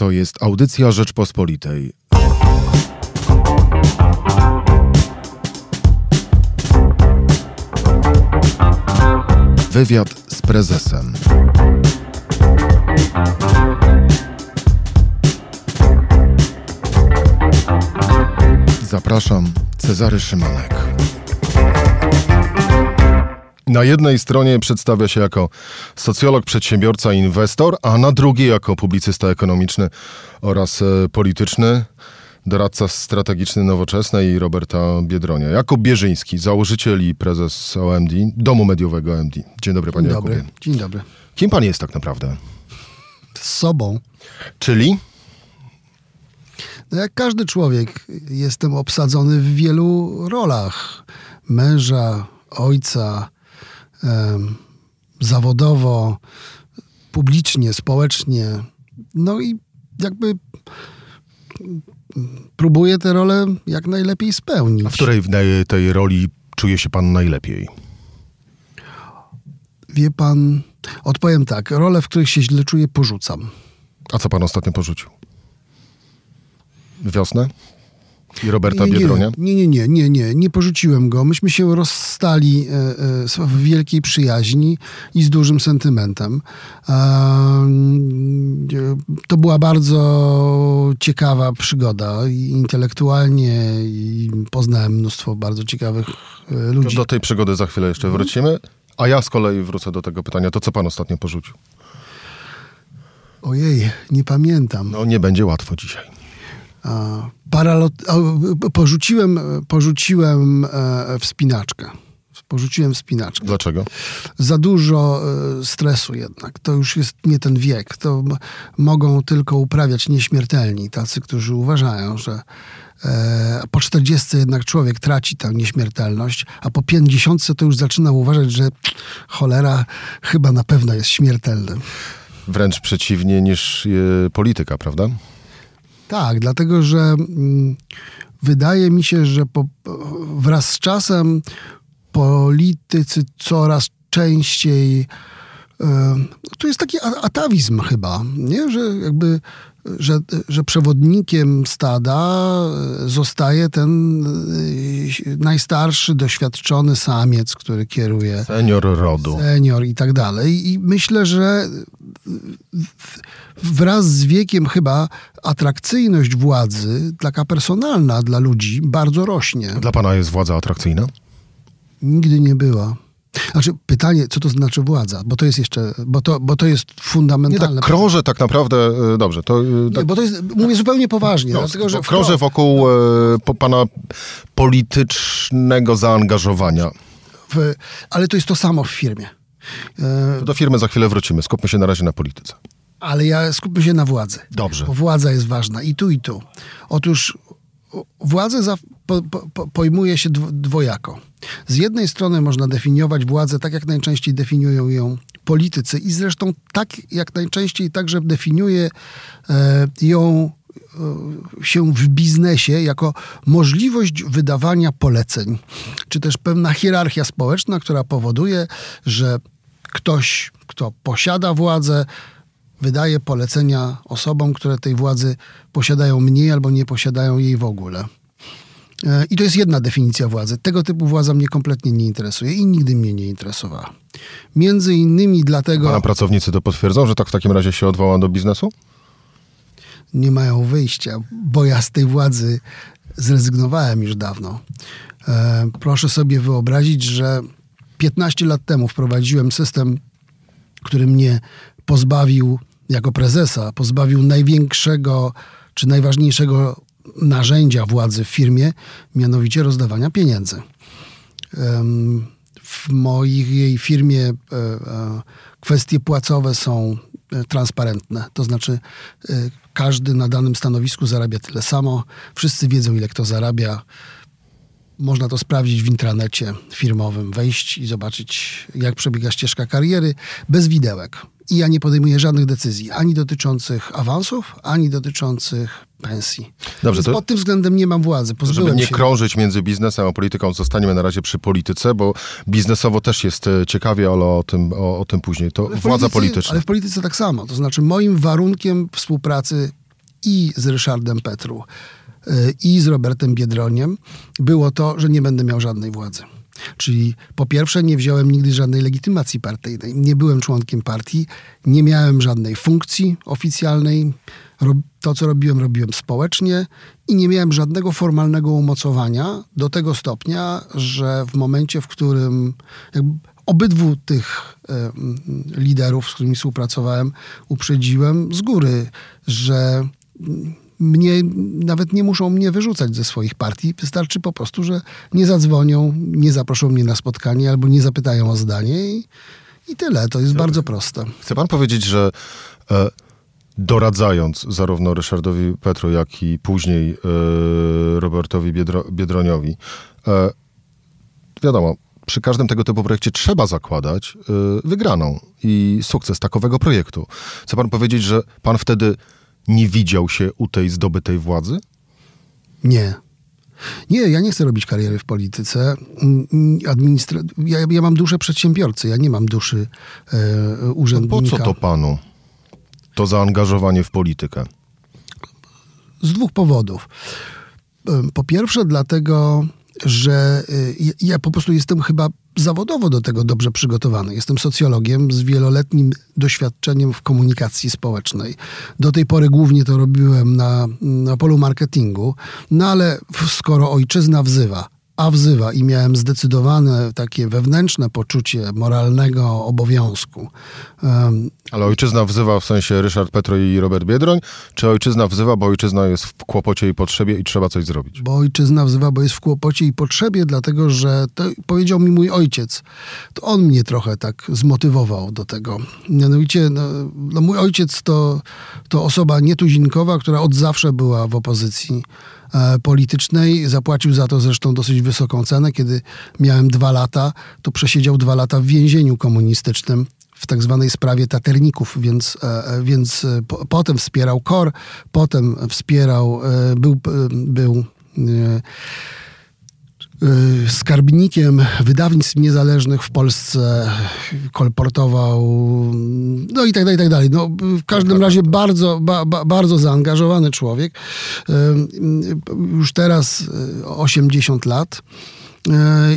To jest audycja Rzeczpospolitej. Wywiad z prezesem. Zapraszam, Cezary Szymanek. Na jednej stronie przedstawia się jako socjolog, przedsiębiorca, inwestor, a na drugiej jako publicysta ekonomiczny oraz e, polityczny, doradca strategiczny Nowoczesnej i Roberta Biedronia. Jakub Bierzyński, założyciel i prezes OMD, Domu Mediowego OMD. Dzień dobry, panie Dzień dobry. Jakubie. Dzień dobry. Kim pan jest tak naprawdę? Z sobą. Czyli? No jak każdy człowiek, jestem obsadzony w wielu rolach. Męża, ojca, zawodowo, publicznie, społecznie. No i jakby próbuję tę rolę jak najlepiej spełnić. W której tej- roli czuje się pan najlepiej? Wie pan, odpowiem tak, rolę, w której się źle czuję, porzucam. A co pan ostatnio porzucił? Wiosnę? I Roberta nie, Biedronia? Nie, nie, nie, nie, nie, nie porzuciłem go. Myśmy się rozstali e, e, w wielkiej przyjaźni i z dużym sentymentem. Em, e, To była bardzo ciekawa przygoda i intelektualnie i poznałem mnóstwo bardzo ciekawych To ludzi. do tej przygody za chwilę jeszcze wrócimy. A ja z kolei wrócę do tego pytania. To co pan ostatnio porzucił? Ojej, nie pamiętam. No nie będzie łatwo dzisiaj. Paralot... Porzuciłem, porzuciłem e, wspinaczkę. Porzuciłem wspinaczkę. Dlaczego? za dużo e, stresu jednak. To już jest nie ten wiek. To mogą tylko uprawiać nieśmiertelni, tacy, którzy uważają, że e, po 40 jednak człowiek traci tę nieśmiertelność, a po 50 to już zaczyna uważać, że cholera chyba na pewno jest śmiertelny. Wręcz przeciwnie niż polityka, prawda? Tak, dlatego że mm, wydaje mi się, że po, wraz z czasem politycy coraz częściej. E, to jest taki atawizm chyba, nie? że jakby. Że, że przewodnikiem stada e, zostaje ten e, najstarszy, doświadczony samiec, który kieruje Senior rodu. senior i tak dalej. I myślę, że wraz z wiekiem chyba atrakcyjność władzy, taka personalna dla ludzi, bardzo rośnie. Dla pana jest władza atrakcyjna? Nigdy nie była. Znaczy, pytanie, co to znaczy władza? Bo to jest jeszcze, bo to, bo to jest Nie fundamentalne. tak krążę tak naprawdę, e, dobrze, to... Nie, Tak, bo to jest, mówię zupełnie poważnie. no, dlatego, że krążę wokół po, pana politycznego zaangażowania. w, ale to jest to samo w firmie. To do firmy za chwilę wrócimy. Skupmy się na razie na polityce. Ale ja skupmy się na władzy. Dobrze. Bo władza jest ważna i tu, i tu. Otóż władzę za, po, po, po, pojmuje się dwo- dwojako. Z jednej strony można definiować władzę tak, jak najczęściej definiują ją politycy i zresztą tak, jak najczęściej także definiuje e, ją e, się w biznesie jako możliwość wydawania poleceń, czy też pewna hierarchia społeczna, która powoduje, że ktoś, kto posiada władzę, wydaje polecenia osobom, które tej władzy posiadają mniej albo nie posiadają jej w ogóle. I to jest jedna definicja władzy. Tego typu władza mnie kompletnie nie interesuje i nigdy mnie nie interesowała. Między innymi dlatego Pana pracownicy to potwierdzą, że tak w takim razie się odwoła do biznesu? nie mają wyjścia, bo ja z tej władzy zrezygnowałem już dawno. E, proszę sobie wyobrazić, że 15 lat temu wprowadziłem system, który mnie pozbawił, jako prezesa, pozbawił największego czy najważniejszego narzędzia władzy w firmie, mianowicie rozdawania pieniędzy. W mojej firmie e, e, kwestie płacowe są e, transparentne. To znaczy, każdy na danym stanowisku zarabia tyle samo. Wszyscy wiedzą, ile kto zarabia. Można to sprawdzić w intranecie firmowym, wejść i zobaczyć, jak przebiega ścieżka kariery, bez widełek. I ja nie podejmuję żadnych decyzji, ani dotyczących awansów, ani dotyczących pensji. Dobrze, to- pod tym względem nie mam władzy. Żeby Pozbyłem nie się. krążyć między biznesem a polityką, zostaniemy na razie przy polityce, bo biznesowo też jest e, ciekawie, ale o tym, o, o tym później. To władza polityczna. Ale w polityce tak samo. To znaczy moim warunkiem współpracy i z Ryszardem Petru, y, i z Robertem Biedroniem było to, że nie będę miał żadnej władzy. Czyli po pierwsze nie wziąłem nigdy żadnej legitymacji partyjnej. Nie byłem członkiem partii, nie miałem żadnej funkcji oficjalnej. To, co robiłem, robiłem społecznie i nie miałem żadnego formalnego umocowania do tego stopnia, że w momencie, w którym obydwu tych liderów, z którymi współpracowałem, uprzedziłem z góry, że mnie, nawet nie muszą mnie wyrzucać ze swoich partii. Wystarczy po prostu, że nie zadzwonią, nie zaproszą mnie na spotkanie albo nie zapytają o zdanie i, i tyle. To jest bardzo proste. Chce pan powiedzieć, że e, doradzając zarówno Ryszardowi Petru, jak i później e, Robertowi Biedro, Biedroniowi, e, wiadomo, przy każdym tego typu projekcie trzeba zakładać e, wygraną i sukces takowego projektu. Chce pan powiedzieć, że pan wtedy nie widział się u tej zdobytej władzy? Nie. Nie, ja nie chcę robić kariery w polityce. Administra... Ja, ja mam duszę przedsiębiorcy, ja nie mam duszy e, urzędnika. No po co to panu? To zaangażowanie w politykę? Z dwóch powodów. Po pierwsze, dlatego, że y, ja po prostu jestem chyba zawodowo do tego dobrze przygotowany. Jestem socjologiem z wieloletnim doświadczeniem w komunikacji społecznej. Do tej pory głównie to robiłem na, na polu marketingu, no ale skoro ojczyzna wzywa, a wzywa i miałem zdecydowane takie wewnętrzne poczucie moralnego obowiązku. Ale ojczyzna wzywa w sensie Ryszard Petro i Robert Biedroń, czy ojczyzna wzywa, bo ojczyzna jest w kłopocie i potrzebie i trzeba coś zrobić? Bo ojczyzna wzywa, bo jest w kłopocie i potrzebie, dlatego że to powiedział mi mój ojciec. To on mnie trochę tak zmotywował do tego. Mianowicie, no, no mój ojciec to, to osoba nietuzinkowa, która od zawsze była w opozycji E, politycznej. Zapłacił za to zresztą dosyć wysoką cenę. Kiedy miałem dwa lata, to przesiedział dwa lata w więzieniu komunistycznym w tak zwanej sprawie taterników, więc, e, e, więc potem wspierał KOR, potem wspierał, był, był skarbnikiem wydawnictw niezależnych w Polsce, kolportował, no i tak dalej, i tak dalej. No, w każdym razie bardzo, ba, bardzo zaangażowany człowiek. Już teraz 80 y, lat.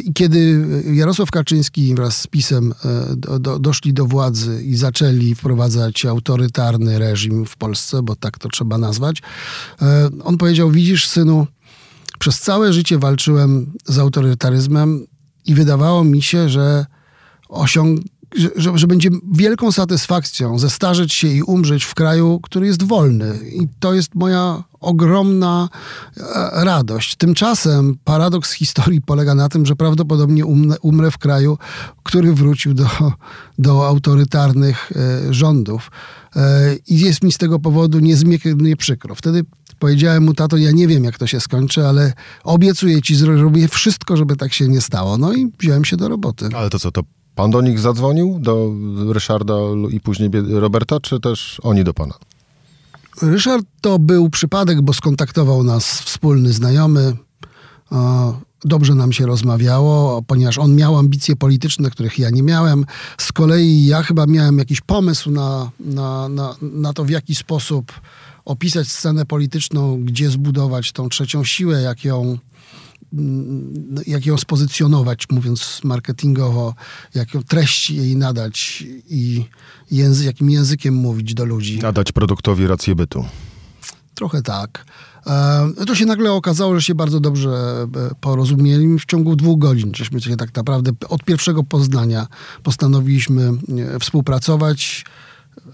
I kiedy Jarosław Kaczyński wraz z PiSem do, do, doszli do władzy i zaczęli wprowadzać autorytarny reżim w Polsce, bo tak to trzeba nazwać, on powiedział: Widzisz, synu, przez całe życie walczyłem z autorytaryzmem i wydawało mi się, że osiąg że, że, będzie wielką satysfakcją zestarzeć się i umrzeć w kraju, który jest wolny. I to jest moja ogromna e, radość. Tymczasem paradoks historii polega na tym, że prawdopodobnie umrę, umrę w kraju, który wrócił do, do autorytarnych e, rządów. E, I jest mi z tego powodu niezmiernie przykro. Wtedy powiedziałem mu, tato, ja nie wiem, jak to się skończy, ale obiecuję ci, zrobię wszystko, żeby tak się nie stało. No i wziąłem się do roboty. Ale to co, to pan do nich zadzwonił? Do Ryszarda i później Roberta, czy też oni do pana? Ryszard to był przypadek, bo skontaktował nas wspólny znajomy. Dobrze nam się rozmawiało, ponieważ on miał ambicje polityczne, których ja nie miałem. Z kolei ja chyba miałem jakiś pomysł na, na, na, na to, w jaki sposób opisać scenę polityczną, gdzie zbudować tą trzecią siłę, jak ją, jak ją spozycjonować, mówiąc marketingowo, jak ją treść jej nadać i języ, jakim językiem mówić do ludzi. Nadać produktowi rację bytu. Trochę tak. E, to się nagle okazało, że się bardzo dobrze e, porozumieli. W ciągu dwóch godzin, żeśmy się tak naprawdę od pierwszego poznania postanowiliśmy e, współpracować.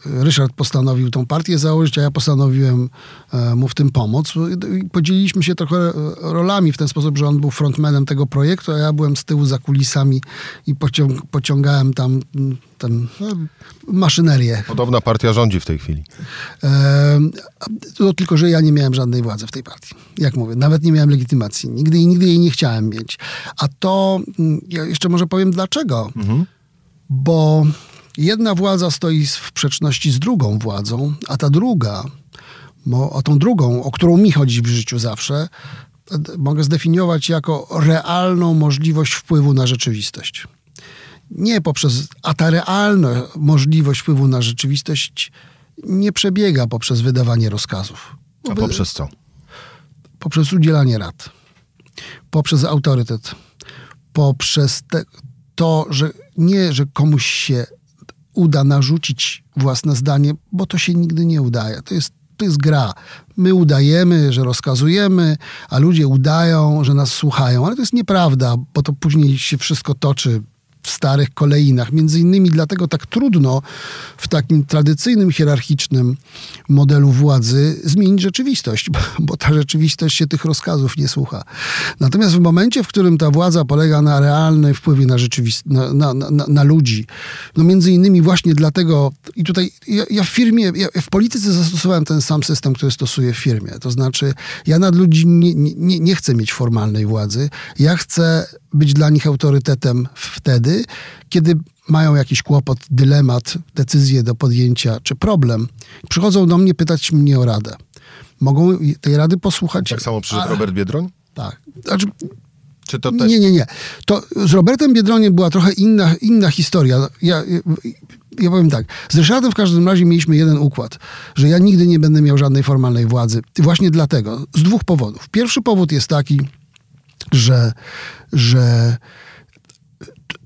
Ryszard postanowił tą partię założyć, a ja postanowiłem e, mu w tym pomóc. Podzieliliśmy się trochę e, rolami w ten sposób, że on był frontmanem tego projektu, a ja byłem z tyłu za kulisami i pociąg pociągałem tam mm, ten, no, maszynerię. Podobna partia rządzi w tej chwili. E, to tylko, że ja nie miałem żadnej władzy w tej partii. Jak mówię, nawet nie miałem legitymacji. Nigdy, nigdy jej nie chciałem mieć. A to, mm, ja jeszcze może powiem dlaczego. Mhm. Bo Jedna władza stoi w sprzeczności z drugą władzą, a ta druga, o tą drugą, o którą mi chodzi w życiu zawsze, mogę zdefiniować jako realną możliwość wpływu na rzeczywistość. Nie poprzez, a ta realna możliwość wpływu na rzeczywistość nie przebiega poprzez wydawanie rozkazów. A poprzez co? Poprzez udzielanie rad, poprzez autorytet, poprzez te, to, że nie, że komuś się uda narzucić własne zdanie, bo to się nigdy nie udaje. To jest, to jest gra. My udajemy, że rozkazujemy, a ludzie udają, że nas słuchają, ale to jest nieprawda, bo to później się wszystko toczy w starych kolejnach. Między innymi dlatego tak trudno w takim tradycyjnym, hierarchicznym modelu władzy zmienić rzeczywistość, bo, ta rzeczywistość się tych rozkazów nie słucha. Natomiast w momencie, w którym ta władza polega na realnym wpływie na, rzeczywist- na, na, na, na ludzi, no między innymi właśnie dlatego, i tutaj ja, ja w firmie, ja w polityce zastosowałem ten sam system, który stosuję w firmie. To znaczy, ja nad ludzi nie, nie, nie chcę mieć formalnej władzy, ja chcę być dla nich autorytetem wtedy, kiedy mają jakiś kłopot, dylemat, decyzję do podjęcia czy problem. Przychodzą do mnie pytać mnie o radę. Mogą tej rady posłuchać. Tak samo przyszedł Robert Biedroń? Tak. Znaczy, Czy to też... nie, nie, nie. To z Robertem Biedroniem była trochę inna, inna historia. Ja, ja powiem tak. Z Ryszardem w każdym razie mieliśmy jeden układ, że ja nigdy nie będę miał żadnej formalnej władzy. Właśnie dlatego. Z dwóch powodów. Pierwszy powód jest taki, że, że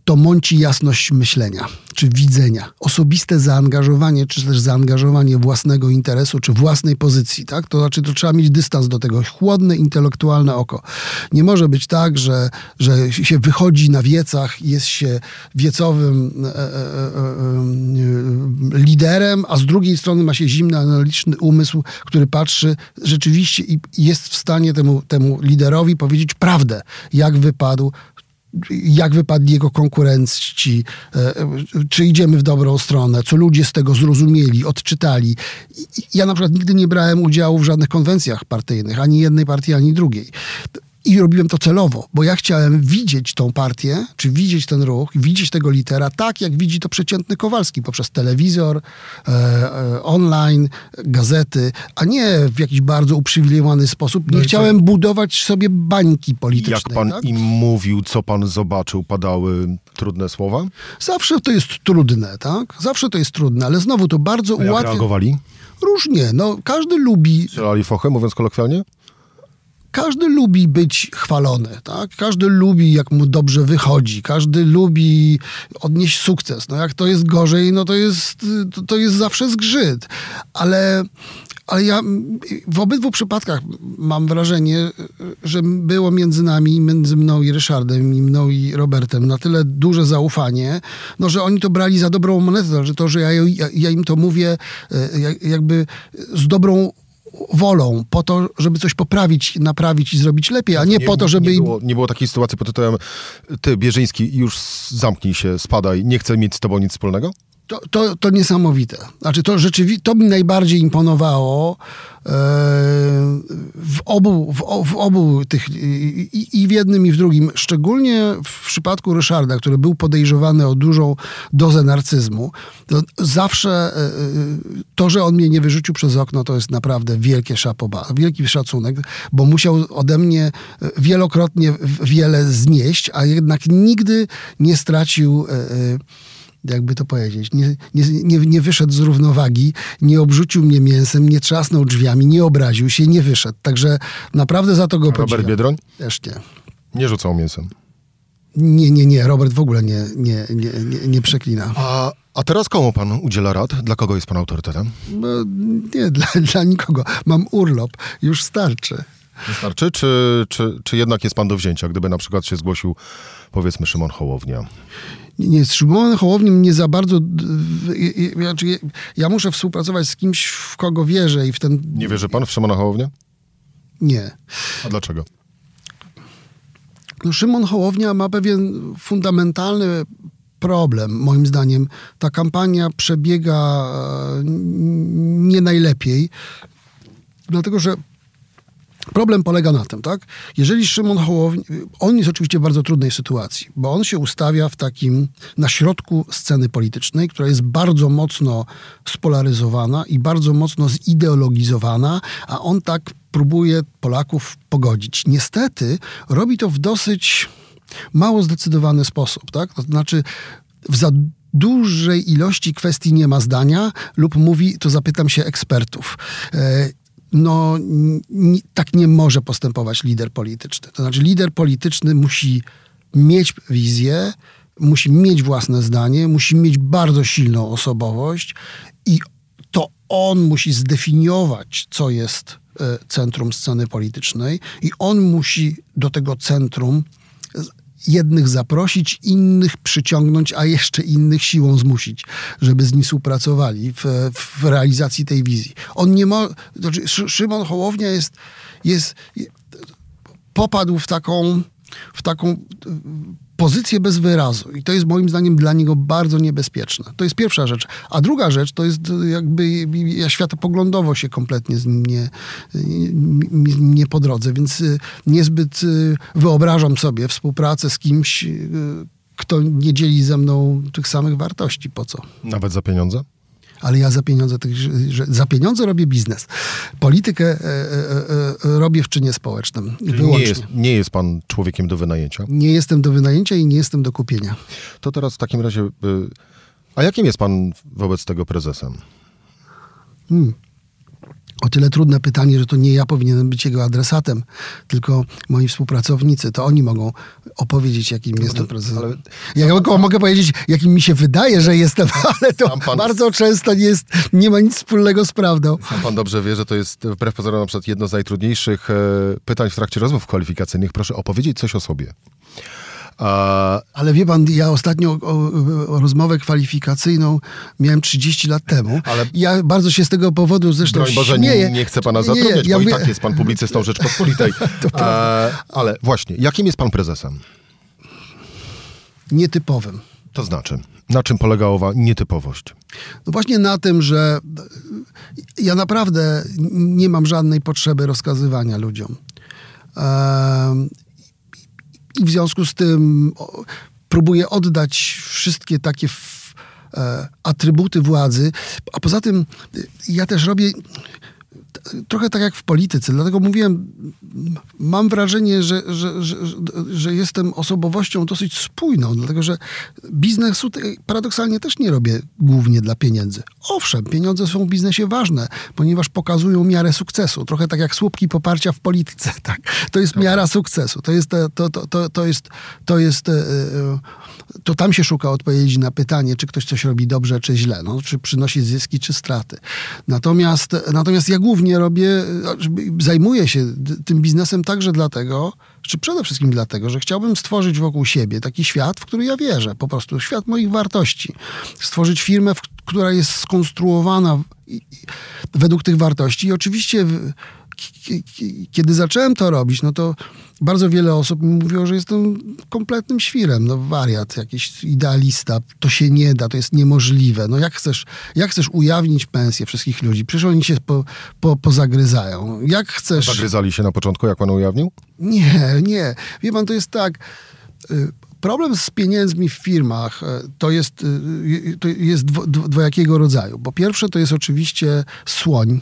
to mąci jasność myślenia, czy widzenia, osobiste zaangażowanie, czy też zaangażowanie własnego interesu, czy własnej pozycji, tak? To znaczy, to trzeba mieć dystans do tego, chłodne, intelektualne oko. Nie może być tak, że, że się wychodzi na wiecach, jest się wiecowym e, e, e, liderem, a z drugiej strony ma się zimny, analityczny umysł, który patrzy rzeczywiście i jest w stanie temu, temu liderowi powiedzieć prawdę, jak wypadł, jak wypadli jego konkurenci, e, czy idziemy w dobrą stronę, co ludzie z tego zrozumieli, odczytali. Ja na przykład nigdy nie brałem udziału w żadnych konwencjach partyjnych, ani jednej partii, ani drugiej. I robiłem to celowo, bo ja chciałem widzieć tą partię, czy widzieć ten ruch, widzieć tego litera tak, jak widzi to przeciętny Kowalski poprzez telewizor, e, e, online, gazety, a nie w jakiś bardzo uprzywilejowany sposób. Nie no chciałem co? budować sobie bańki polityczne. Jak pan tak? im mówił, co pan zobaczył, padały trudne słowa? Zawsze to jest trudne, tak? Zawsze to jest trudne, ale znowu to bardzo ułatwia... Jak reagowali? Różnie. No, każdy lubi... Strzelali fochę, mówiąc kolokwialnie? Każdy lubi być chwalony, tak? Każdy lubi, jak mu dobrze wychodzi, każdy lubi odnieść sukces. No jak to jest gorzej, no to jest, to, to jest zawsze zgrzyt. Ale, ale ja w obydwu przypadkach mam wrażenie, że było między nami, między mną i Ryszardem, i mną i Robertem na tyle duże zaufanie, no, że oni to brali za dobrą monetę, że to, że ja, ja, ja im to mówię e, jakby z dobrą wolą, po to, żeby coś poprawić, naprawić i zrobić lepiej, a nie, nie po to, żeby... Nie było, nie było takiej sytuacji pod tytułem ty, Bierzyński, już zamknij się, spadaj, nie chcę mieć z tobą nic wspólnego? To, to, to niesamowite. Znaczy, to rzeczywiście, to mi najbardziej imponowało e, w obu, w, w obu tych, i, i, w jednym, i w drugim. Szczególnie w przypadku Ryszarda, który był podejrzewany o dużą dozę narcyzmu. Zawsze e, to, że on mnie nie wyrzucił przez okno, to jest naprawdę wielkie szapoba, wielki szacunek, bo musiał ode mnie wielokrotnie wiele znieść, a jednak nigdy nie stracił e, jakby to powiedzieć, nie, nie, nie, nie wyszedł z równowagi, nie obrzucił mnie mięsem, nie trzasnął drzwiami, nie obraził się, nie wyszedł. Także naprawdę za to go podziwiam. Robert Biedroń? Też nie. Nie rzucał mięsem. Nie, nie, nie. Robert w ogóle nie, nie, nie, nie, nie przeklina. A, a teraz komu pan udziela rad? Dla kogo jest pan autorytetem? No, nie, dla, dla nikogo. Mam urlop. Już starczy. Wystarczy? Czy, czy, czy jednak jest pan do wzięcia, gdyby na przykład się zgłosił, powiedzmy, Szymon Hołownia? Nie, z Szymonem Hołowniem nie za bardzo... Znaczy, ja muszę współpracować z kimś, w kogo wierzę i w ten... Nie wierzy pan w Szymona Hołownię? Nie. A dlaczego? No, Szymon Hołownia ma pewien fundamentalny problem, moim zdaniem. Ta kampania przebiega e, nie najlepiej, dlatego że Problem polega na tym, tak? Jeżeli Szymon Hołownia, on jest oczywiście w bardzo trudnej sytuacji, bo on się ustawia w takim, na środku sceny politycznej, która jest bardzo mocno spolaryzowana i bardzo mocno zideologizowana, a on tak próbuje Polaków pogodzić. Niestety robi to w dosyć mało zdecydowany sposób, tak? To znaczy w za dużej ilości kwestii nie ma zdania lub mówi, to zapytam się ekspertów. E, no, tak nie może postępować lider polityczny. To znaczy, lider polityczny musi mieć wizję, musi mieć własne zdanie, musi mieć bardzo silną osobowość i to on musi zdefiniować, co jest e, centrum sceny politycznej, i on musi do tego centrum jednych zaprosić, innych przyciągnąć, a jeszcze innych siłą zmusić, żeby z nim współpracowali w, w realizacji tej wizji. On nie ma. Znaczy Szymon Hołownia jest, jest. popadł w taką. W taką pozycję bez wyrazu. I to jest moim zdaniem dla niego bardzo niebezpieczne. To jest pierwsza rzecz. A druga rzecz to jest jakby ja światopoglądowo się kompletnie z nim nie, nie, nie po drodze, więc y, niezbyt y, wyobrażam sobie współpracę z kimś, kto nie dzieli ze mną tych samych wartości. Po co? Nawet za pieniądze? Ale ja za pieniądze, że za pieniądze robię biznes. Politykę e, e, e, robię w czynie społecznym. Nie jest, nie jest pan człowiekiem do wynajęcia? Nie jestem do wynajęcia i nie jestem do kupienia. To teraz w takim razie, y, a jakim jest pan wobec tego prezesem? Hmm o tyle trudne pytanie, że to nie ja powinienem być jego adresatem, tylko moi współpracownicy. To oni mogą opowiedzieć, jakim no, jestem prezesem. Ale... Ja sam, mogę powiedzieć, jakim mi się wydaje, że jestem, ale to pan... bardzo często nie, jest, nie ma nic wspólnego z prawdą. Sam pan dobrze wie, że to jest wbrew pozorom na przykład jedno z najtrudniejszych e, pytań w trakcie rozmów kwalifikacyjnych. Proszę opowiedzieć coś o sobie. Ale wie pan, ja ostatnio o, o rozmowę kwalifikacyjną miałem 30 lat temu. Ale... Ja bardzo się z tego powodu zresztą Broń Boże, śmieję. Nie, nie chcę pana zatrudniać, ja bo mówię... i tak jest pan publicystą Rzeczpospolitej. A, ale właśnie, jakim jest pan prezesem? Nietypowym. To znaczy, na czym polega owa nietypowość? No właśnie na tym, że ja naprawdę nie mam żadnej potrzeby rozkazywania ludziom. I w związku z tym próbuję oddać wszystkie takie e, atrybuty władzy. A poza tym ja też robię trochę tak jak w polityce. Dlatego mówiłem, mam wrażenie, że, że, że, że jestem osobowością dosyć spójną, dlatego że biznesu paradoksalnie też nie robię głównie dla pieniędzy. Owszem, pieniądze są w biznesie ważne, ponieważ pokazują miarę sukcesu. Trochę tak jak słupki poparcia w polityce. Tak? To jest miara sukcesu. To jest, to, to, to, to jest, to jest, e, e, to tam się szuka odpowiedzi na pytanie, czy ktoś coś robi dobrze, czy źle. No, czy przynosi zyski, czy straty. Natomiast, natomiast ja głównie głównie robię, zajmuję się tym biznesem także dlatego, czy przede wszystkim dlatego, że chciałbym stworzyć wokół siebie taki świat, w który ja wierzę, po prostu świat moich wartości. Stworzyć firmę, która jest skonstruowana według tych wartości i oczywiście kiedy zacząłem to robić, no to bardzo wiele osób mi mówiło, że jestem kompletnym świrem, no wariat, jakiś idealista, to się nie da, to jest niemożliwe. No jak chcesz, jak chcesz ujawnić pensję wszystkich ludzi? Przecież oni się po, po, pozagryzają. Jak chcesz... Zagryzali się na początku, jak pan ujawnił? Nie, nie. Wie pan, to jest tak... Y, problem z pieniędzmi w firmach y, to jest, y, to jest dwojakiego rodzaju. Po pierwsze, to jest oczywiście słoń,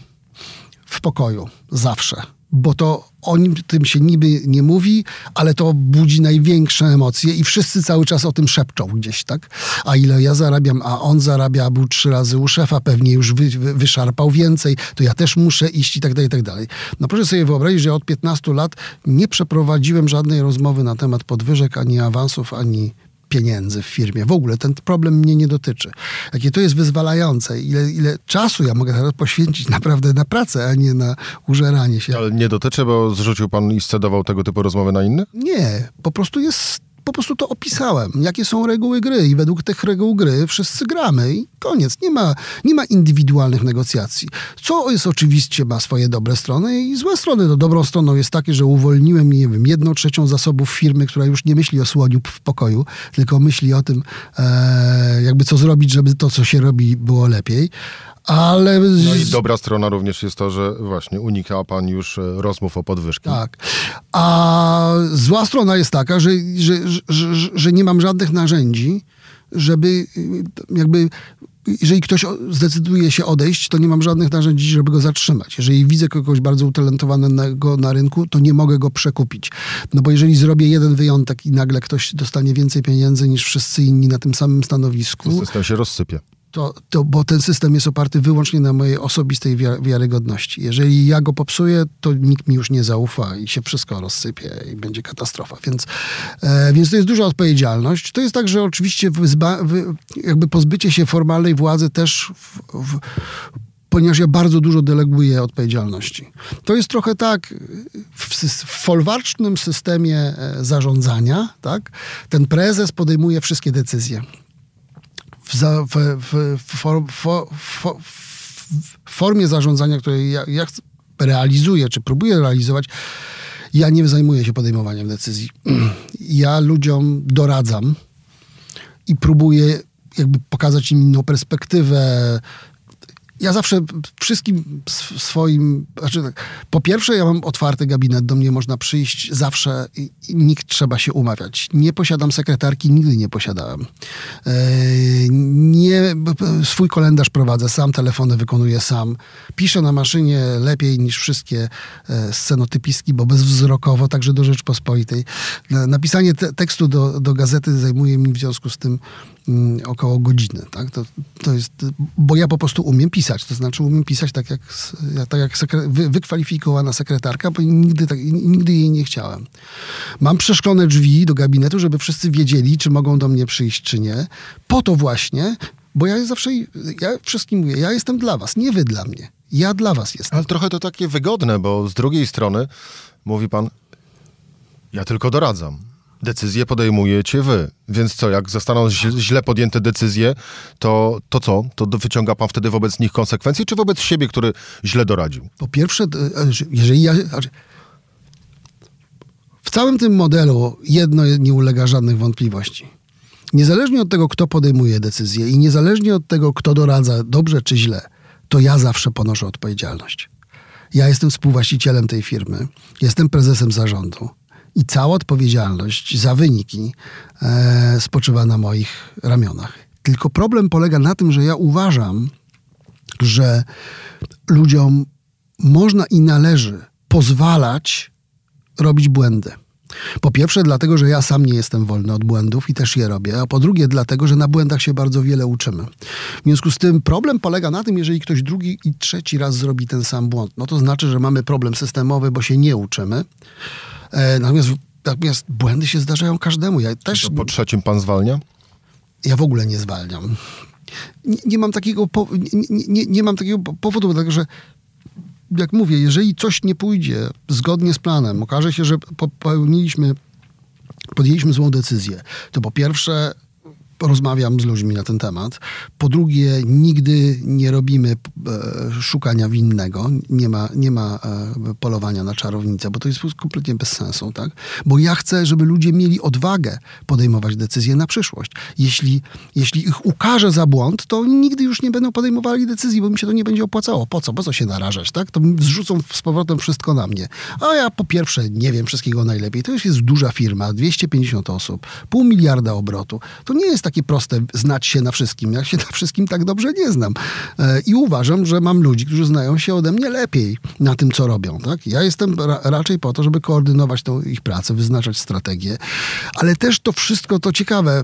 w pokoju. Zawsze. Bo to o nim tym się niby nie mówi, ale to budzi największe emocje i wszyscy cały czas o tym szepczą gdzieś, tak? A ile ja zarabiam, a on zarabia, był trzy razy u szefa, pewnie już wy, wy, wyszarpał więcej, to ja też muszę iść i tak dalej, i tak dalej. No proszę sobie wyobrazić, że ja od 15 lat nie przeprowadziłem żadnej rozmowy na temat podwyżek, ani awansów, ani pieniędzy w firmie. W ogóle ten problem mnie nie dotyczy. Jakie to jest wyzwalające. Ile, ile czasu ja mogę teraz poświęcić naprawdę na pracę, a nie na użeranie się. Ale nie dotyczy, bo zrzucił pan i scedował tego typu rozmowy na innych? Nie. Po prostu jest po prostu to opisałem, jakie są reguły gry i według tych reguł gry wszyscy gramy i koniec. Nie ma, nie ma indywidualnych negocjacji. Co jest oczywiście, ma swoje dobre strony i złe strony. No, dobrą stroną jest takie, że uwolniłem, nie wiem, jedną trzecią zasobów firmy, która już nie myśli o słoniu w pokoju, tylko myśli o tym, e, jakby co zrobić, żeby to, co się robi, było lepiej. Ale... No i dobra strona również jest to, że właśnie unika pan już e, rozmów o podwyżki. Tak. A zła strona jest taka, że, że, że, że nie mam żadnych narzędzi, żeby y, jakby jeżeli ktoś zdecyduje się odejść, to nie mam żadnych narzędzi, żeby go zatrzymać. Jeżeli widzę kogoś bardzo utalentowanego na rynku, to nie mogę go przekupić. No bo jeżeli zrobię jeden wyjątek i nagle ktoś dostanie więcej pieniędzy niż wszyscy inni na tym samym stanowisku... To system się rozsypie to, to, bo ten system jest oparty wyłącznie na mojej osobistej wiarygodności. Jeżeli ja go popsuję, to nikt mi już nie zaufa i się wszystko rozsypie i będzie katastrofa. Więc, e, więc to jest duża odpowiedzialność. To jest tak, że oczywiście wyzba, wy, jakby pozbycie się formalnej władzy też w, w, ponieważ ja bardzo dużo deleguję odpowiedzialności. To jest trochę tak w, w folwarcznym systemie e, zarządzania, tak? Ten prezes podejmuje wszystkie decyzje w, za, w, w, w, w, formie zarządzania, której ja, ja realizuję, czy próbuję realizować, ja nie zajmuję się podejmowaniem decyzji. Ja ludziom doradzam i próbuję jakby pokazać im inną perspektywę, ja zawsze wszystkim swoim, znaczy tak, po pierwsze ja mam otwarty gabinet, do mnie można przyjść zawsze i, i nikt trzeba się umawiać. Nie posiadam sekretarki, nigdy nie posiadałem. E, nie, swój kalendarz prowadzę sam, telefony wykonuję sam. Piszę na maszynie lepiej niż wszystkie e, scenotypiski, bo bezwzrokowo, także do Rzeczpospolitej. Napisanie te, tekstu do, do gazety zajmuje mi w związku z tym około godziny. Tak? To, to jest, bo ja po prostu umiem pisać, to znaczy umiem pisać tak jak, tak jak sekre, wy, wykwalifikowana sekretarka, bo nigdy, tak, nigdy jej nie chciałem. Mam przeszklone drzwi do gabinetu, żeby wszyscy wiedzieli, czy mogą do mnie przyjść, czy nie. Po to właśnie, bo ja zawsze, ja wszystkim mówię, ja jestem dla was, nie wy dla mnie. Ja dla was jestem. Ale trochę to takie wygodne, bo z drugiej strony mówi pan, ja tylko doradzam decyzje podejmujecie wy. Więc co, jak zostaną źle podjęte decyzje, to, to co? To wyciąga pan wtedy wobec nich konsekwencje, czy wobec siebie, który źle doradził? Po pierwsze, jeżeli ja... W całym tym modelu jedno nie ulega żadnych wątpliwości. Niezależnie od tego, kto podejmuje decyzję i niezależnie od tego, kto doradza dobrze czy źle, to ja zawsze ponoszę odpowiedzialność. Ja jestem współwłaścicielem tej firmy, jestem prezesem zarządu i cała odpowiedzialność za wyniki e, spoczywa na moich ramionach. Tylko problem polega na tym, że ja uważam, że ludziom można i należy pozwalać robić błędy. Po pierwsze, dlatego, że ja sam nie jestem wolny od błędów i też je robię, a po drugie, dlatego, że na błędach się bardzo wiele uczymy. W związku z tym problem polega na tym, jeżeli ktoś drugi i trzeci raz zrobi ten sam błąd, no to znaczy, że mamy problem systemowy, bo się nie uczymy. E, natomiast, natomiast błędy się zdarzają każdemu. Ja też, po trzecim pan zwalnia? Ja w ogóle nie zwalniam. Nie, nie mam takiego po, nie, nie, nie, mam takiego powodu, dlatego że jak mówię, jeżeli coś nie pójdzie zgodnie z planem, okaże się, że popełniliśmy, podjęliśmy złą decyzję, to po pierwsze rozmawiam z ludźmi na ten temat. Po drugie, nigdy nie robimy e, szukania winnego. Nie ma, nie ma e, polowania na czarownicę, bo to jest kompletnie bez sensu, tak? Bo ja chcę, żeby ludzie mieli odwagę podejmować decyzje na przyszłość. Jeśli, jeśli ich ukażę za błąd, to nigdy już nie będą podejmowali decyzji, bo mi się to nie będzie opłacało. Po co? Po co się narażać, tak? To zrzucą z powrotem wszystko na mnie. A ja po pierwsze nie wiem wszystkiego najlepiej. To już jest duża firma, 250 osób, pół miliarda obrotu. To nie jest tak takie proste znać się na wszystkim. Ja się na wszystkim tak dobrze nie znam. E, I uważam, że mam ludzi, którzy znają się ode mnie lepiej na tym, co robią. Tak? Ja jestem ra raczej po to, żeby koordynować tą ich pracę, wyznaczać strategię, ale też to wszystko to ciekawe.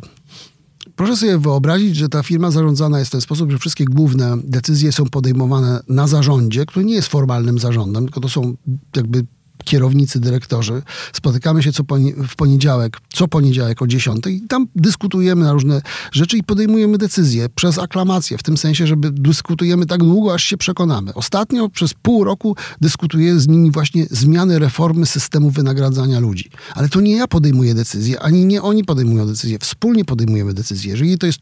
Proszę sobie wyobrazić, że ta firma zarządzana jest w ten sposób, że wszystkie główne decyzje są podejmowane na zarządzie, który nie jest formalnym zarządem, tylko to są jakby kierownicy, dyrektorzy. Spotykamy się co w poniedziałek, co poniedziałek o 10 i tam dyskutujemy na różne rzeczy i podejmujemy decyzje przez aklamację, w tym sensie, żeby dyskutujemy tak długo, aż się przekonamy. Ostatnio przez pół roku dyskutuję z nimi właśnie zmiany reformy systemu wynagradzania ludzi. Ale to nie ja podejmuję decyzje, ani nie oni podejmują decyzje. Wspólnie podejmujemy decyzje. Jeżeli to jest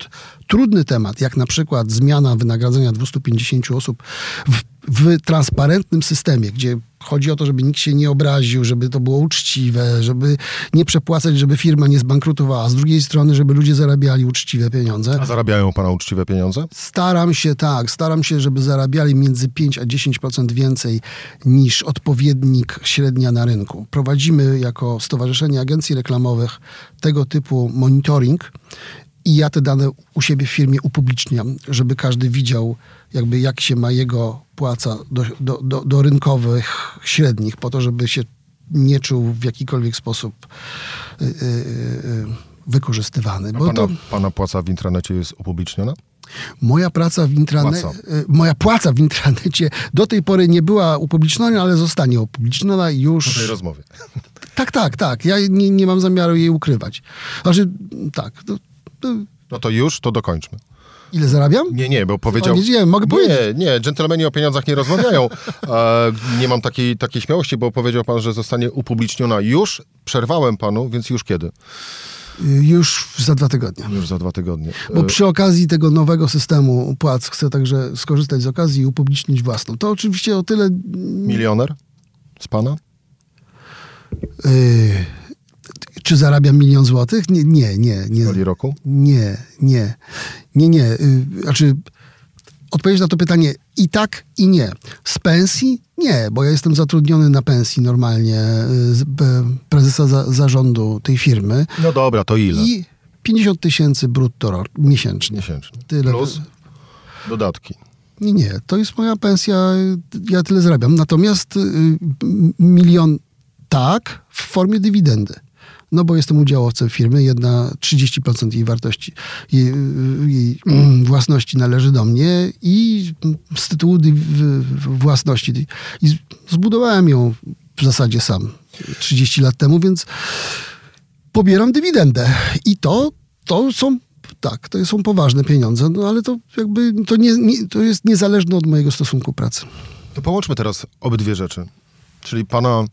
trudny temat, jak na przykład zmiana wynagradzania 250 osób w, w transparentnym systemie, gdzie Chodzi o to, żeby nikt się nie obraził, żeby to było uczciwe, żeby nie przepłacać, żeby firma nie zbankrutowała. Z drugiej strony, żeby ludzie zarabiali uczciwe pieniądze. A zarabiają pana uczciwe pieniądze? Staram się, tak. Staram się, żeby zarabiali między 5 a 10% więcej niż odpowiednik średnia na rynku. Prowadzimy jako Stowarzyszenie Agencji Reklamowych tego typu monitoring i ja te dane u siebie w firmie upubliczniam, żeby każdy widział, jakby jak się ma jego płaca do, do, do, do rynkowych średnich, po to, żeby się nie czuł w jakikolwiek sposób yy, yy, wykorzystywany. Bo pana, to... pana płaca w intranecie jest upubliczniona? Moja praca w intranecie, Płaca. moja płaca w intranecie do tej pory nie była upubliczniona, ale zostanie upubliczniona w już. tej rozmowie. Tak, tak, tak. Ja nie, nie mam zamiaru jej ukrywać. Znaczy, tak. To, to, No to już, to dokończmy. Ile zarabiam? Nie, nie, bo powiedział... Nie, nie, mogę powiedzieć. Nie, nie, dżentelmeni o pieniądzach nie rozmawiają. E, nie mam takiej, takiej śmiałości, bo powiedział pan, że zostanie upubliczniona już. Przerwałem panu, więc już kiedy? Już za dwa tygodnie. Już za dwa tygodnie. Bo E, przy okazji tego nowego systemu płac chcę także skorzystać z okazji i upublicznić własną. To oczywiście o tyle. milioner z pana? Yy, czy zarabiam milion złotych? Nie, nie, nie. nie. W skali roku? Nie, nie. Nie, nie. Y, Znaczy, odpowiedź na to pytanie i tak, i nie. Z pensji? Nie, bo ja jestem zatrudniony na pensji normalnie y, prezesa za, zarządu tej firmy No dobra, to ile? i 50 tysięcy brutto miesięcznie. Miesięcznie. Tyle. Plus dodatki. Nie, nie, to jest moja pensja, ja tyle zarabiam. Natomiast y, milion tak, w formie dywidendy. No bo jestem udziałowcem firmy, jedna 30% jej wartości, jej, jej mm, własności należy do mnie i z tytułu własności. I zbudowałem ją w zasadzie sam 30 lat temu, więc pobieram dywidendę. I to, to są, tak, to są poważne pieniądze, no ale to jakby, to, nie, nie, to jest niezależne od mojego stosunku pracy. To połączmy teraz obydwie rzeczy. Czyli pana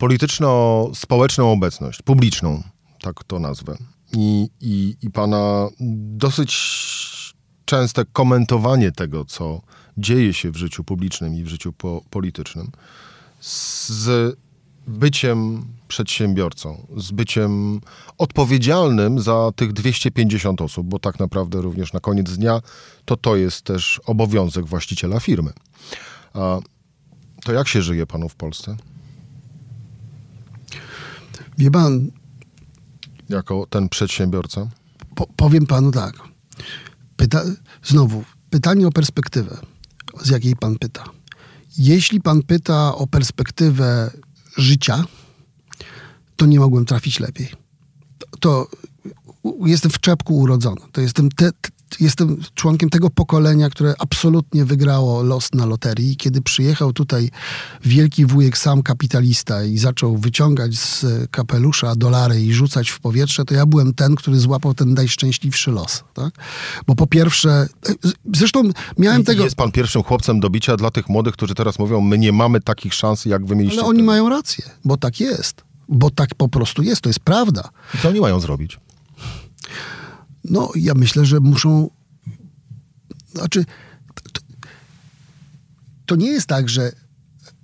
polityczno-społeczną obecność, publiczną, tak to nazwę, i, i, i pana dosyć częste komentowanie tego, co dzieje się w życiu publicznym i w życiu po, politycznym, z byciem przedsiębiorcą, z byciem odpowiedzialnym za tych 250 osób, bo tak naprawdę również na koniec dnia to to jest też obowiązek właściciela firmy. A to jak się żyje panu w Polsce? Wie pan, Jako ten przedsiębiorca? po, powiem panu tak. Pyta, znowu, pytanie o perspektywę, z jakiej pan pyta. Jeśli pan pyta o perspektywę życia, to nie mogłem trafić lepiej. To, to jestem w czepku urodzony. To jestem, te, jestem członkiem tego pokolenia, które absolutnie wygrało los na loterii. Kiedy przyjechał tutaj wielki wujek, sam kapitalista i zaczął wyciągać z kapelusza dolary i rzucać w powietrze, to ja byłem ten, który złapał ten najszczęśliwszy los. Tak? Bo po pierwsze, z- zresztą miałem I tego... Jest pan pierwszym chłopcem do bicia dla tych młodych, którzy teraz mówią, my nie mamy takich szans, jak wy mieliście. Ale oni mają rację, bo tak jest. Bo tak po prostu jest, to jest prawda. I Co oni mają zrobić? No, ja myślę, że muszą. Znaczy, to, to nie jest tak, że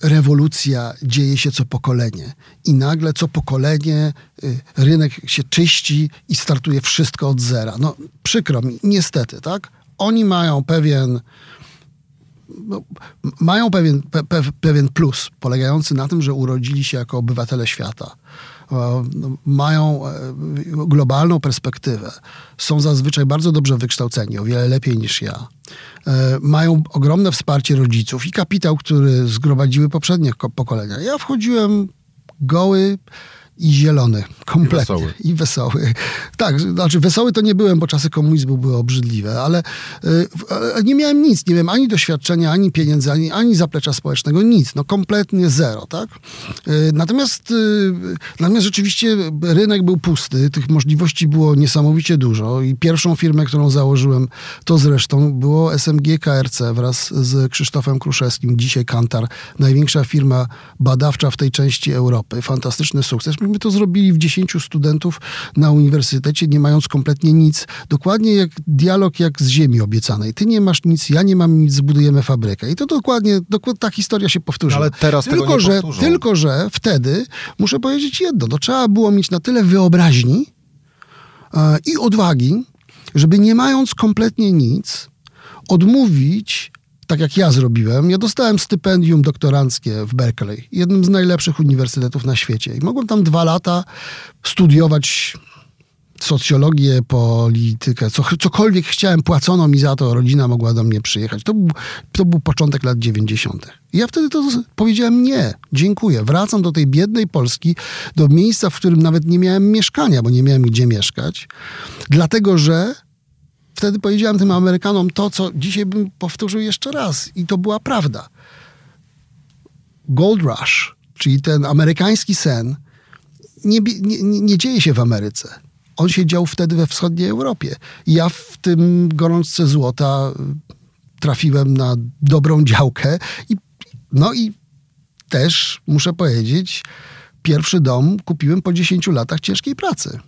rewolucja dzieje się co pokolenie i nagle co pokolenie y, rynek się czyści i startuje wszystko od zera. No, przykro mi, niestety, tak? Oni mają pewien no, mają pewien, pe, pe, pewien plus polegający na tym, że urodzili się jako obywatele świata. E, Mają e, globalną perspektywę. Są zazwyczaj bardzo dobrze wykształceni, o wiele lepiej niż ja. E, Mają ogromne wsparcie rodziców i kapitał, który zgromadziły poprzednie ko- pokolenia. Ja wchodziłem goły i zielony, kompletnie. wesoły. I wesoły. Tak, znaczy wesoły to nie byłem, bo czasy komunizmu były obrzydliwe, ale y, nie miałem nic, nie miałem ani doświadczenia, ani pieniędzy, ani, ani zaplecza społecznego, nic, no kompletnie zero, tak? Y, Natomiast, y, natomiast rzeczywiście rynek był pusty, tych możliwości było niesamowicie dużo i pierwszą firmę, którą założyłem, to zresztą było SMG KRC wraz z Krzysztofem Kruszewskim, dzisiaj Kantar, największa firma badawcza w tej części Europy. Fantastyczny sukces. Myśmy to zrobili w 10 studentów na uniwersytecie, nie mając kompletnie nic. Dokładnie jak dialog jak z ziemi obiecanej. Ty nie masz nic, ja nie mam nic, zbudujemy fabrykę. I to dokładnie, dokładnie ta historia się powtórzy. Ale teraz tego tylko, nie że, powtórzą. Tylko, że wtedy, muszę powiedzieć jedno, to trzeba było mieć na tyle wyobraźni e, i odwagi, żeby nie mając kompletnie nic, odmówić, tak jak ja zrobiłem. Ja dostałem stypendium doktoranckie w Berkeley, jednym z najlepszych uniwersytetów na świecie. I mogłem tam dwa lata studiować socjologię, politykę, co, cokolwiek chciałem, płacono mi za to, rodzina mogła do mnie przyjechać. To był, to był początek lat 90. I ja wtedy to powiedziałem nie, dziękuję. Wracam do tej biednej Polski, do miejsca, w którym nawet nie miałem mieszkania, bo nie miałem gdzie mieszkać, dlatego że wtedy powiedziałem tym Amerykanom to, co dzisiaj bym powtórzył jeszcze raz. I to była prawda. Gold Rush, czyli ten amerykański sen, nie, nie, nie dzieje się w Ameryce. On się dział wtedy we wschodniej Europie. I ja w tym gorączce złota trafiłem na dobrą działkę i no i też muszę powiedzieć, pierwszy dom kupiłem po 10 latach ciężkiej pracy.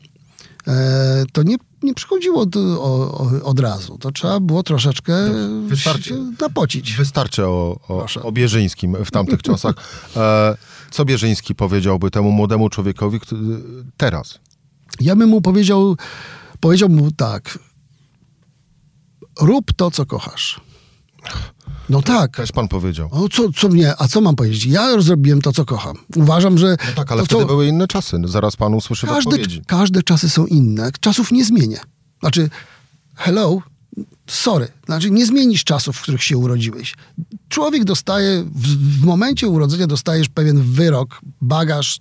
E, to nie, nie przychodziło do, o, od razu. To trzeba było troszeczkę Wystarczy, napocić. Wystarczy o, o, o Bierzyńskim w tamtych czasach. E, co Bierzyński powiedziałby temu młodemu człowiekowi teraz? Ja bym mu powiedział, powiedział mu tak. Rób to, co kochasz. No tak. Też pan powiedział. O, co, co mnie, a co mam powiedzieć? Ja zrobiłem to, co kocham. Uważam, że... No tak, ale wtedy co... były inne czasy. Zaraz pan usłyszy każde, odpowiedzi. Każde czasy są inne. Czasów nie zmienię. Znaczy, hello, sorry. Znaczy, nie zmienisz czasów, w których się urodziłeś. Człowiek dostaje, w, w momencie urodzenia dostajesz pewien wyrok, bagaż,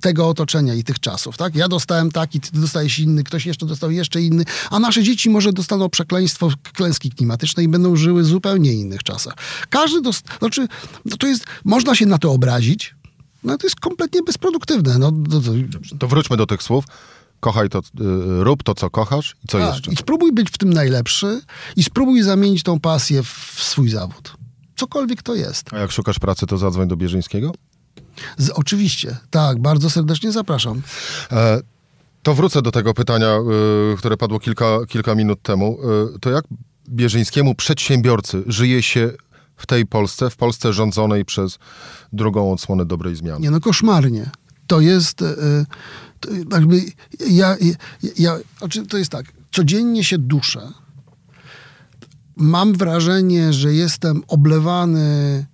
tego otoczenia i tych czasów, tak? Ja dostałem taki, ty dostajesz inny, ktoś jeszcze dostał jeszcze inny, a nasze dzieci może dostaną przekleństwo klęski klimatycznej i będą żyły w zupełnie innych czasach. Każdy dost... Znaczy, no to jest... Można się na to obrazić, no to jest kompletnie bezproduktywne. No, to, to... to wróćmy do tych słów. Kochaj to, yy, rób to, co kochasz i co tak, jeszcze. I spróbuj być w tym najlepszy i spróbuj zamienić tą pasję w swój zawód. Cokolwiek to jest. A jak szukasz pracy, to zadzwoń do Bierzyńskiego? Z, oczywiście, tak, bardzo serdecznie zapraszam. E, to wrócę do tego pytania, y, które padło kilka, kilka minut temu. Y, to jak bierzyńskiemu przedsiębiorcy żyje się w tej Polsce, w Polsce rządzonej przez drugą odsłonę dobrej zmiany? Nie, no koszmarnie. To jest, y, to jakby, ja, ja, ja, znaczy to jest tak, codziennie się duszę. Mam wrażenie, że jestem oblewany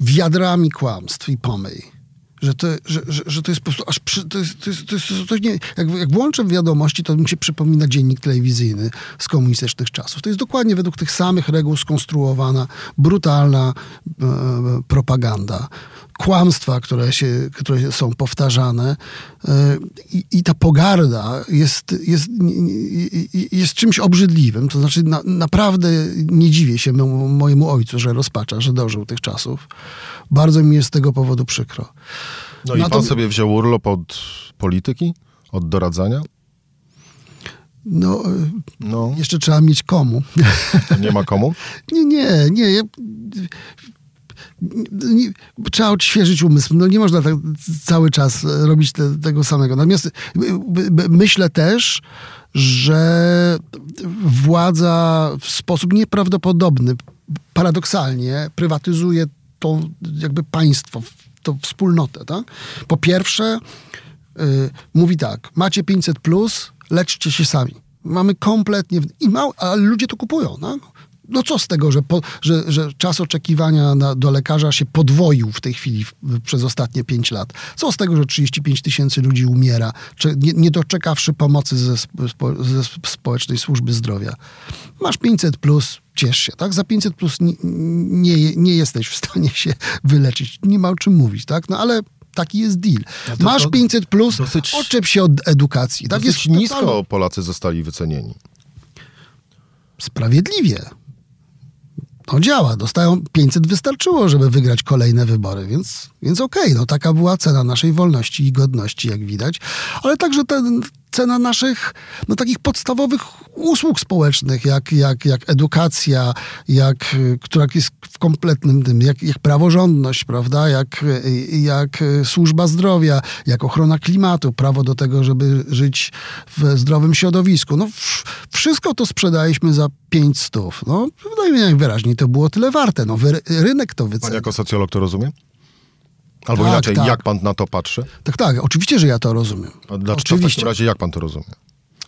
wiadrami kłamstw i pomyj. Że to, że, że, że to jest po prostu aż przy, to jest, to jest, to jest, to nie, jak, jak włączę wiadomości, to mi się przypomina dziennik telewizyjny z komunistycznych czasów. To jest dokładnie według tych samych reguł skonstruowana, brutalna e, propaganda kłamstwa, które, się, które są powtarzane e, i, i ta pogarda jest, jest, jest czymś obrzydliwym. To znaczy na, naprawdę nie dziwię się mojemu ojcu, że rozpacza, że dożył tych czasów. Bardzo mi jest z tego powodu przykro. No i pan sobie wziął urlop od polityki? Od doradzania? No, no, jeszcze trzeba mieć komu. Nie ma komu? nie, nie, nie nie, trzeba odświeżyć umysł. No nie można tak cały czas robić te, tego samego. Natomiast myślę też, że władza w sposób nieprawdopodobny, paradoksalnie prywatyzuje to jakby państwo, tą wspólnotę. Tak? Po pierwsze, yy, mówi tak, macie 500 plus, leczcie się sami. Mamy kompletnie, i mało, ludzie to kupują. Tak? No co z tego, że, po, że, że czas oczekiwania na, do lekarza się podwoił w tej chwili w, przez ostatnie 5 lat? Co z tego, że 35 tysięcy ludzi umiera, czy, nie, nie doczekawszy pomocy ze, ze społecznej służby zdrowia? Masz 500 plus, ciesz się, tak? Za 500 plus nie, nie, nie jesteś w stanie się wyleczyć. Nie ma o czym mówić, tak? No ale taki jest deal. Masz 500 plus, dosyć, oczep się od edukacji. Tak jest nisko Polacy zostali wycenieni. Sprawiedliwie no działa. Dostają 500, wystarczyło, żeby wygrać kolejne wybory, więc, więc okej, okay, no taka była cena naszej wolności i godności, jak widać. Ale także ten, cena naszych no, takich podstawowych usług społecznych, jak, jak, jak edukacja, jak, która jest w kompletnym tym, jak, jak praworządność, prawda, jak, jak służba zdrowia, jak ochrona klimatu, prawo do tego, żeby żyć w zdrowym środowisku. No, wszystko to sprzedaliśmy za 500. No, najwyraźniej to było tyle warte. No, rynek to wycenił. Pan jako socjolog to rozumie? Albo tak, inaczej, tak. jak pan na to patrzy? Tak, tak, oczywiście, że ja to rozumiem. A dlaczego oczywiście. w takim razie jak pan to rozumie?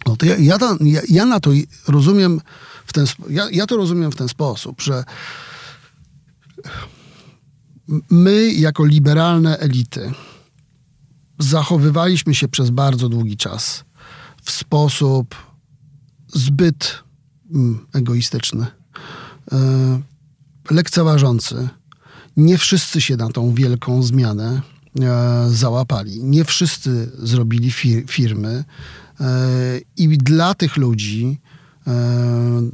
No to ja, ja, ta, ja, ja na to rozumiem w ten ja, ja to rozumiem w ten sposób, że my jako liberalne elity zachowywaliśmy się przez bardzo długi czas w sposób zbyt mm, egoistyczny, yy, lekceważący nie wszyscy się na tą wielką zmianę e, załapali. Nie wszyscy zrobili fir firmy. I dla tych ludzi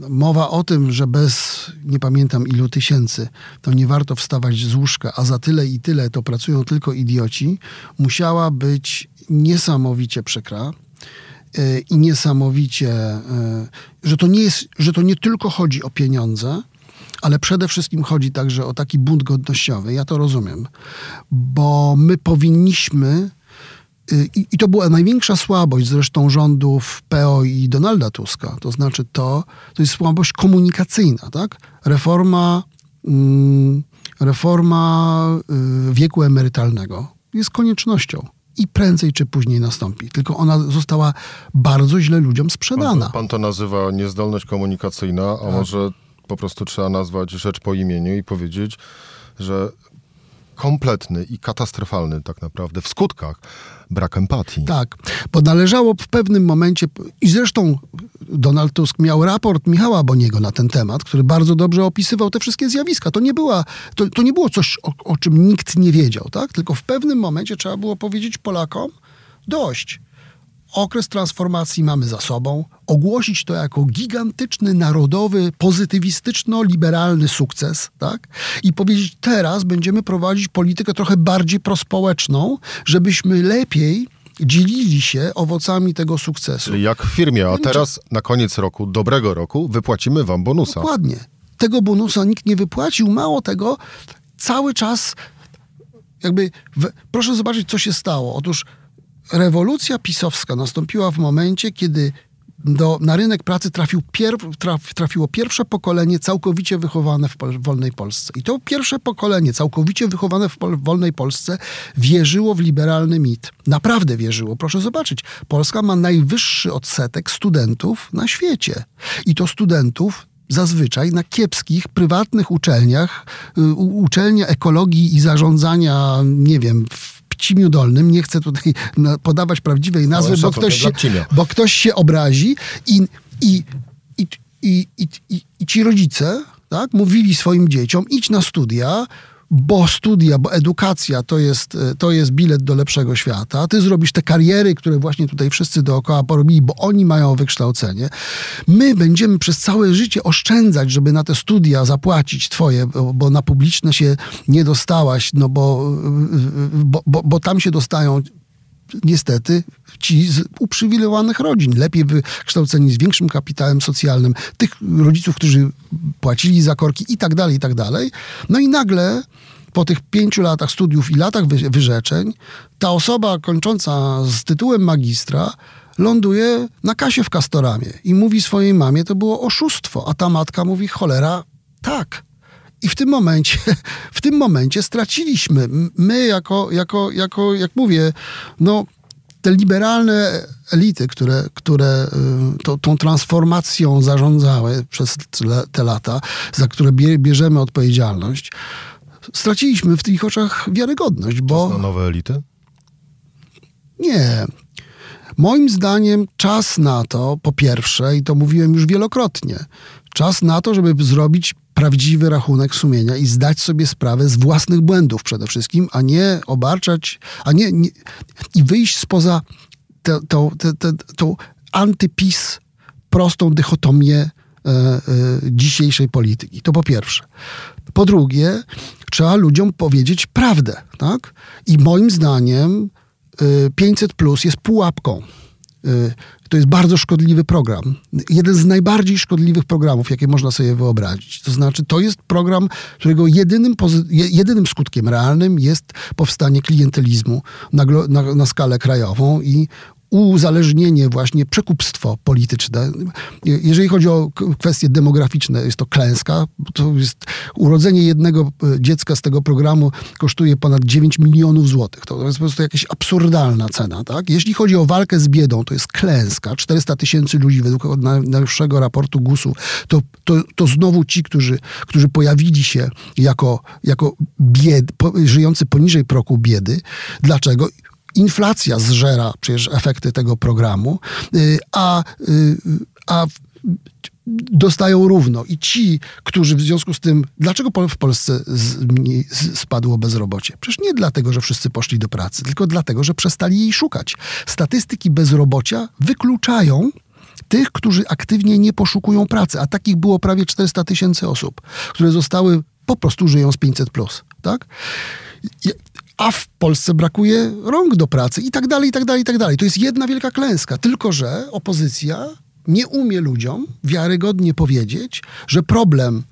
mowa o tym, że bez nie pamiętam ilu tysięcy, to nie warto wstawać z łóżka, a za tyle i tyle to pracują tylko idioci, musiała być niesamowicie przykra i niesamowicie, że to nie jest, że to nie tylko chodzi o pieniądze, ale przede wszystkim chodzi także o taki bunt godnościowy. Ja to rozumiem, bo my powinniśmy y, i, I, to była największa słabość zresztą rządów PO i Donalda Tuska. To znaczy to, to jest słabość komunikacyjna, tak? Reforma, mm, reforma y, wieku emerytalnego jest koniecznością i prędzej czy później nastąpi. Tylko ona została bardzo źle ludziom sprzedana. Pan, pan to nazywa niezdolność komunikacyjna, a tak. może po prostu trzeba nazwać rzecz po imieniu i powiedzieć, że kompletny i katastrofalny tak naprawdę w skutkach brak empatii. Tak, bo należało w pewnym momencie, i zresztą Donald Tusk miał raport Michała Boniego na ten temat, który bardzo dobrze opisywał te wszystkie zjawiska. To nie, była, to, to nie było coś, o, o czym nikt nie wiedział, tak? tylko w pewnym momencie trzeba było powiedzieć Polakom dość okres transformacji mamy za sobą, ogłosić to jako gigantyczny, narodowy, pozytywistyczno-liberalny sukces, tak? I powiedzieć, teraz będziemy prowadzić politykę trochę bardziej prospołeczną, żebyśmy lepiej dzielili się owocami tego sukcesu. Czyli jak w firmie, a teraz na koniec roku, dobrego roku, wypłacimy wam bonusa. Dokładnie. Tego bonusa nikt nie wypłacił. Mało tego, cały czas jakby... W... Proszę zobaczyć, co się stało. Otóż rewolucja pisowska nastąpiła w momencie, kiedy do, na rynek pracy trafił traf, trafiło pierwsze pokolenie całkowicie wychowane w, w, wolnej Polsce. I to pierwsze pokolenie całkowicie wychowane w, pol, w wolnej Polsce wierzyło w liberalny mit. Naprawdę wierzyło. Proszę zobaczyć, Polska ma najwyższy odsetek studentów na świecie. I to studentów zazwyczaj na kiepskich, prywatnych uczelniach, y, uczelnia ekologii i zarządzania, nie wiem, Pcimiu Dolnym, nie chcę tutaj podawać prawdziwej nazwy, bo ktoś, się, bo ktoś się obrazi i, i, i, i, i, i, i ci rodzice tak, mówili swoim dzieciom, idź na studia, bo studia, bo edukacja to jest, e, to jest bilet do lepszego świata. Ty zrobisz te kariery, które właśnie tutaj wszyscy dookoła porobili, bo oni mają wykształcenie. My będziemy przez całe życie oszczędzać, żeby na te studia zapłacić twoje, bo na publiczne się nie dostałaś, no bo, bo, bo, bo tam się dostają niestety ci z uprzywilejowanych rodzin, lepiej wykształceni, z większym kapitałem socjalnym, tych rodziców, którzy płacili za korki i tak dalej, i tak dalej. No i nagle po tych pięciu latach studiów i latach wyrzeczeń, ta osoba kończąca z tytułem magistra ląduje na kasie w Kastoramie i mówi swojej mamie, to było oszustwo, a ta matka mówi, cholera, tak, i w tym momencie, w tym momencie straciliśmy. My jako, jako, jako jak mówię, no te liberalne elity, które, które y, to, tą transformacją zarządzały przez te lata, za które bierzemy odpowiedzialność, straciliśmy w ich oczach wiarygodność, bo... Czas na nowe elity? Nie. Moim zdaniem czas na to, po pierwsze, i to mówiłem już wielokrotnie, czas na to, żeby zrobić prawdziwy rachunek sumienia i zdać sobie sprawę z własnych błędów przede wszystkim, a nie obarczać, a nie, nie i wyjść spoza tą, antypis prostą dychotomię e, e, dzisiejszej polityki. To po pierwsze. Po drugie, trzeba ludziom powiedzieć prawdę, tak? I moim zdaniem 500 e, plus jest pułapką. Y, to jest bardzo szkodliwy program. Jeden z najbardziej szkodliwych programów, jakie można sobie wyobrazić. To znaczy, to jest program, którego jedynym, jedynym skutkiem realnym jest powstanie klientelizmu na, na, na skalę krajową i uzależnienie, właśnie przekupstwo polityczne. Jeżeli chodzi o kwestie demograficzne, jest to klęska. To jest urodzenie jednego e, dziecka z tego programu kosztuje ponad 9 milionów złotych. To jest po prostu jakaś absurdalna cena. Tak? Jeśli chodzi o walkę z biedą, to jest klęska. 400 tysięcy ludzi według najnowszego raportu GUS-u. To, to, to znowu ci, którzy, którzy pojawili się jako, jako bied, po, żyjący poniżej progu biedy. Dlaczego? Inflacja zżera przecież efekty tego programu, y, a, y, a dostają równo. I ci, którzy w związku z tym, dlaczego w Polsce spadło bezrobocie? Przecież nie dlatego, że wszyscy poszli do pracy, tylko dlatego, że przestali jej szukać. Statystyki bezrobocia wykluczają tych, którzy aktywnie nie poszukują pracy, a takich było prawie 400 tysięcy osób, które zostały, po prostu żyją z 500+. Plus, tak? A w Polsce brakuje rąk do pracy i tak dalej, i tak dalej, i tak dalej. To jest jedna wielka klęska. Tylko, że opozycja nie umie ludziom wiarygodnie powiedzieć, że problem,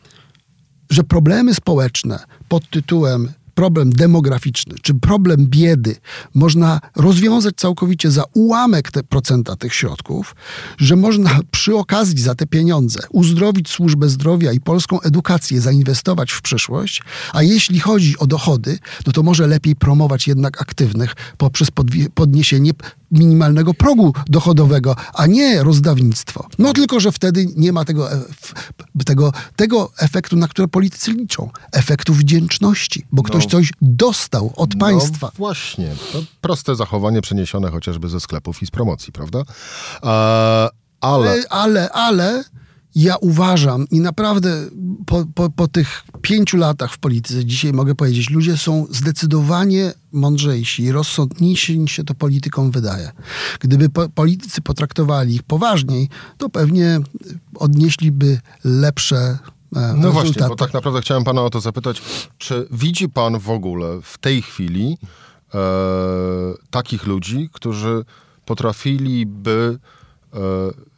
że problemy społeczne pod tytułem problem demograficzny czy problem biedy można rozwiązać całkowicie za ułamek te procenta tych środków, że można przy okazji za te pieniądze uzdrowić służbę zdrowia i polską edukację, zainwestować w przyszłość, a jeśli chodzi o dochody, no to może lepiej promować jednak aktywnych poprzez podniesienie minimalnego progu dochodowego, a nie rozdawnictwo. No tylko, że wtedy nie ma tego, e, tego, tego efektu, na które politycy liczą. Efektu wdzięczności, bo ktoś no, coś dostał od no państwa. Właśnie. To proste zachowanie przeniesione chociażby ze sklepów i z promocji, prawda? Ale... Ale, ale ja uważam i naprawdę po, po, po tych pięciu latach w polityce dzisiaj mogę powiedzieć, ludzie są zdecydowanie mądrzejsi i rozsądniejsi niż się to politykom wydaje. Gdyby po, politycy potraktowali ich poważniej, to pewnie odnieśliby lepsze no rezultaty. właśnie, bo tak naprawdę chciałem pana o to zapytać, czy widzi pan w ogóle w tej chwili e, takich ludzi, którzy potrafiliby e,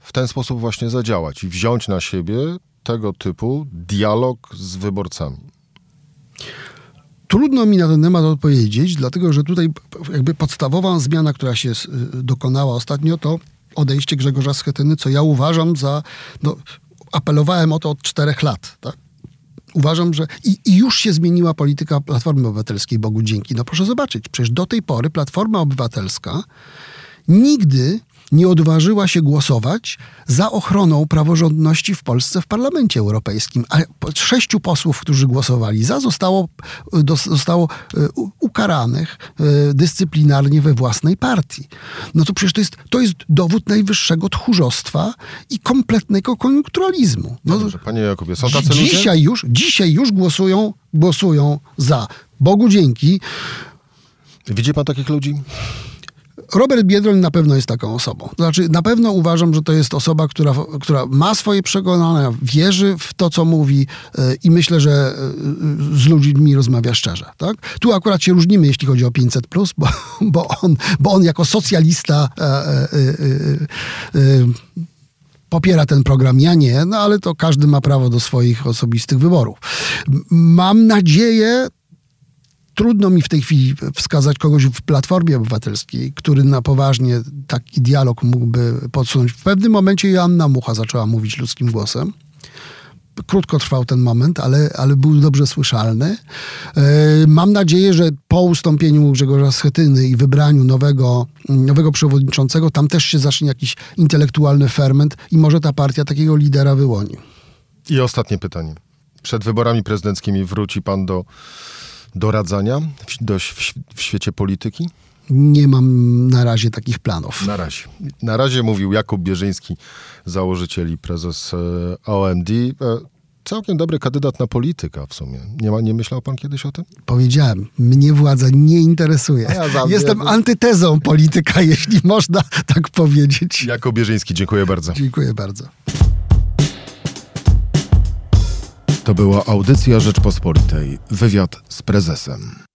w ten sposób właśnie zadziałać i wziąć na siebie tego typu dialog z wyborcami? Trudno mi na ten temat odpowiedzieć, dlatego że tutaj jakby podstawowa zmiana, która się dokonała ostatnio, to odejście Grzegorza Schetyny, co ja uważam za. No, apelowałem o to od czterech lat. Tak? Uważam, że i, i, już się zmieniła polityka Platformy Obywatelskiej, Bogu dzięki. No proszę zobaczyć, przecież do tej pory Platforma Obywatelska nigdy nie odważyła się głosować za ochroną praworządności w Polsce w Parlamencie Europejskim. A sześciu posłów, którzy głosowali za, zostało, zostało e, ukaranych e, dyscyplinarnie we własnej partii. No to przecież to jest, to jest dowód najwyższego tchórzostwa i kompletnego koniunkturalizmu. No, Dobrze, panie Jakubie, są tacy dzisiaj ludzie? już, dzisiaj już głosują, głosują za. Bogu dzięki. Widzi pan takich ludzi? Robert Biedroń na pewno jest taką osobą. Znaczy, na pewno uważam, że to jest osoba, która, która ma swoje przekonania, wierzy w to, co mówi yy, i myślę, że yy, z ludźmi rozmawia szczerze. Tak? Tu akurat się różnimy, jeśli chodzi o 500+, bo, bo, on, bo on jako socjalista yy, popiera ten program, ja nie, no ale to każdy ma prawo do swoich osobistych wyborów. Mam nadzieję, trudno mi w tej chwili wskazać kogoś w Platformie Obywatelskiej, który na poważnie taki dialog mógłby podsunąć. W pewnym momencie Joanna Mucha zaczęła mówić ludzkim głosem. Krótko trwał ten moment, ale, ale był dobrze słyszalny. E, mam nadzieję, że po ustąpieniu Grzegorza Schetyny i wybraniu nowego, nowego przewodniczącego, tam też się zacznie jakiś intelektualny ferment i może ta partia takiego lidera wyłoni. I ostatnie pytanie. Przed wyborami prezydenckimi wróci pan do doradzania w, do, w, w świecie polityki? Nie mam na razie takich planów. Na razie. Na razie mówił Jakub Bierzyński, założyciel i prezes e, OMD. E, całkiem dobry kandydat na polityka w sumie. Nie, ma, nie myślał pan kiedyś o tym? Powiedziałem, mnie władza nie interesuje. Ja Jestem antytezą polityka, jeśli można tak powiedzieć. Jakub Bierzyński, dziękuję bardzo. Dziękuję bardzo. To była audycja Rzeczpospolitej. Wywiad z prezesem.